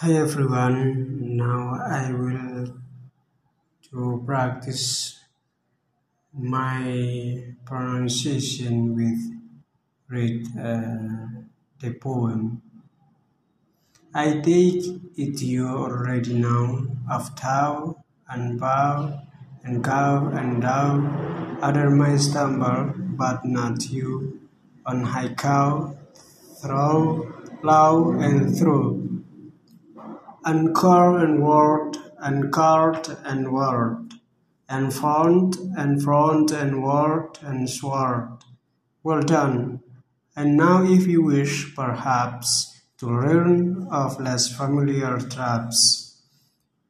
Hi everyone, now I will to practice my pronunciation with read uh, the poem. I take it you already know of thou and bow and cow and thou, other may stumble, but not you. On high cow, throw, low and through and car and word cart and word and font and front and word and sword. Well done. And now if you wish, perhaps, to learn of less familiar traps,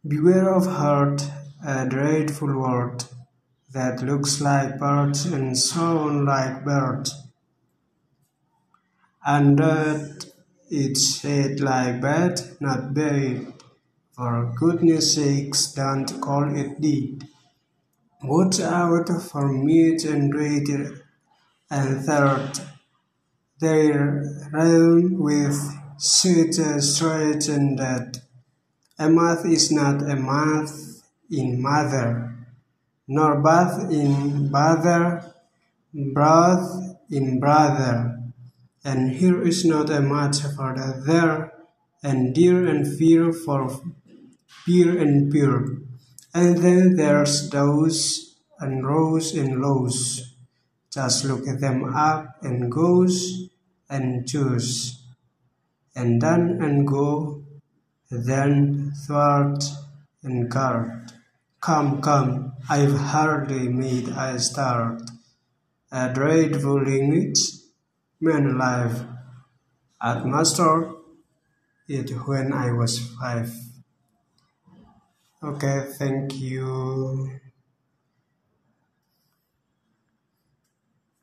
beware of hurt, a dreadful word that looks like bird and sound like bird, and that it's said like bad, not bad. For goodness sakes, don't call it deed. Watch out for meat and great and third. Their realm with a straight and that. A math is not a math in mother, nor bath in brother, broth in brother. And here is not a match for the there, and dear and fear for peer and peer. And then there's those and rows and lows. Just look at them up and goes and choose. And done and go, then thwart and guard. Come, come, I've hardly made a start. A dreadful language man alive. I'd mastered it when I was five. Okay, thank you.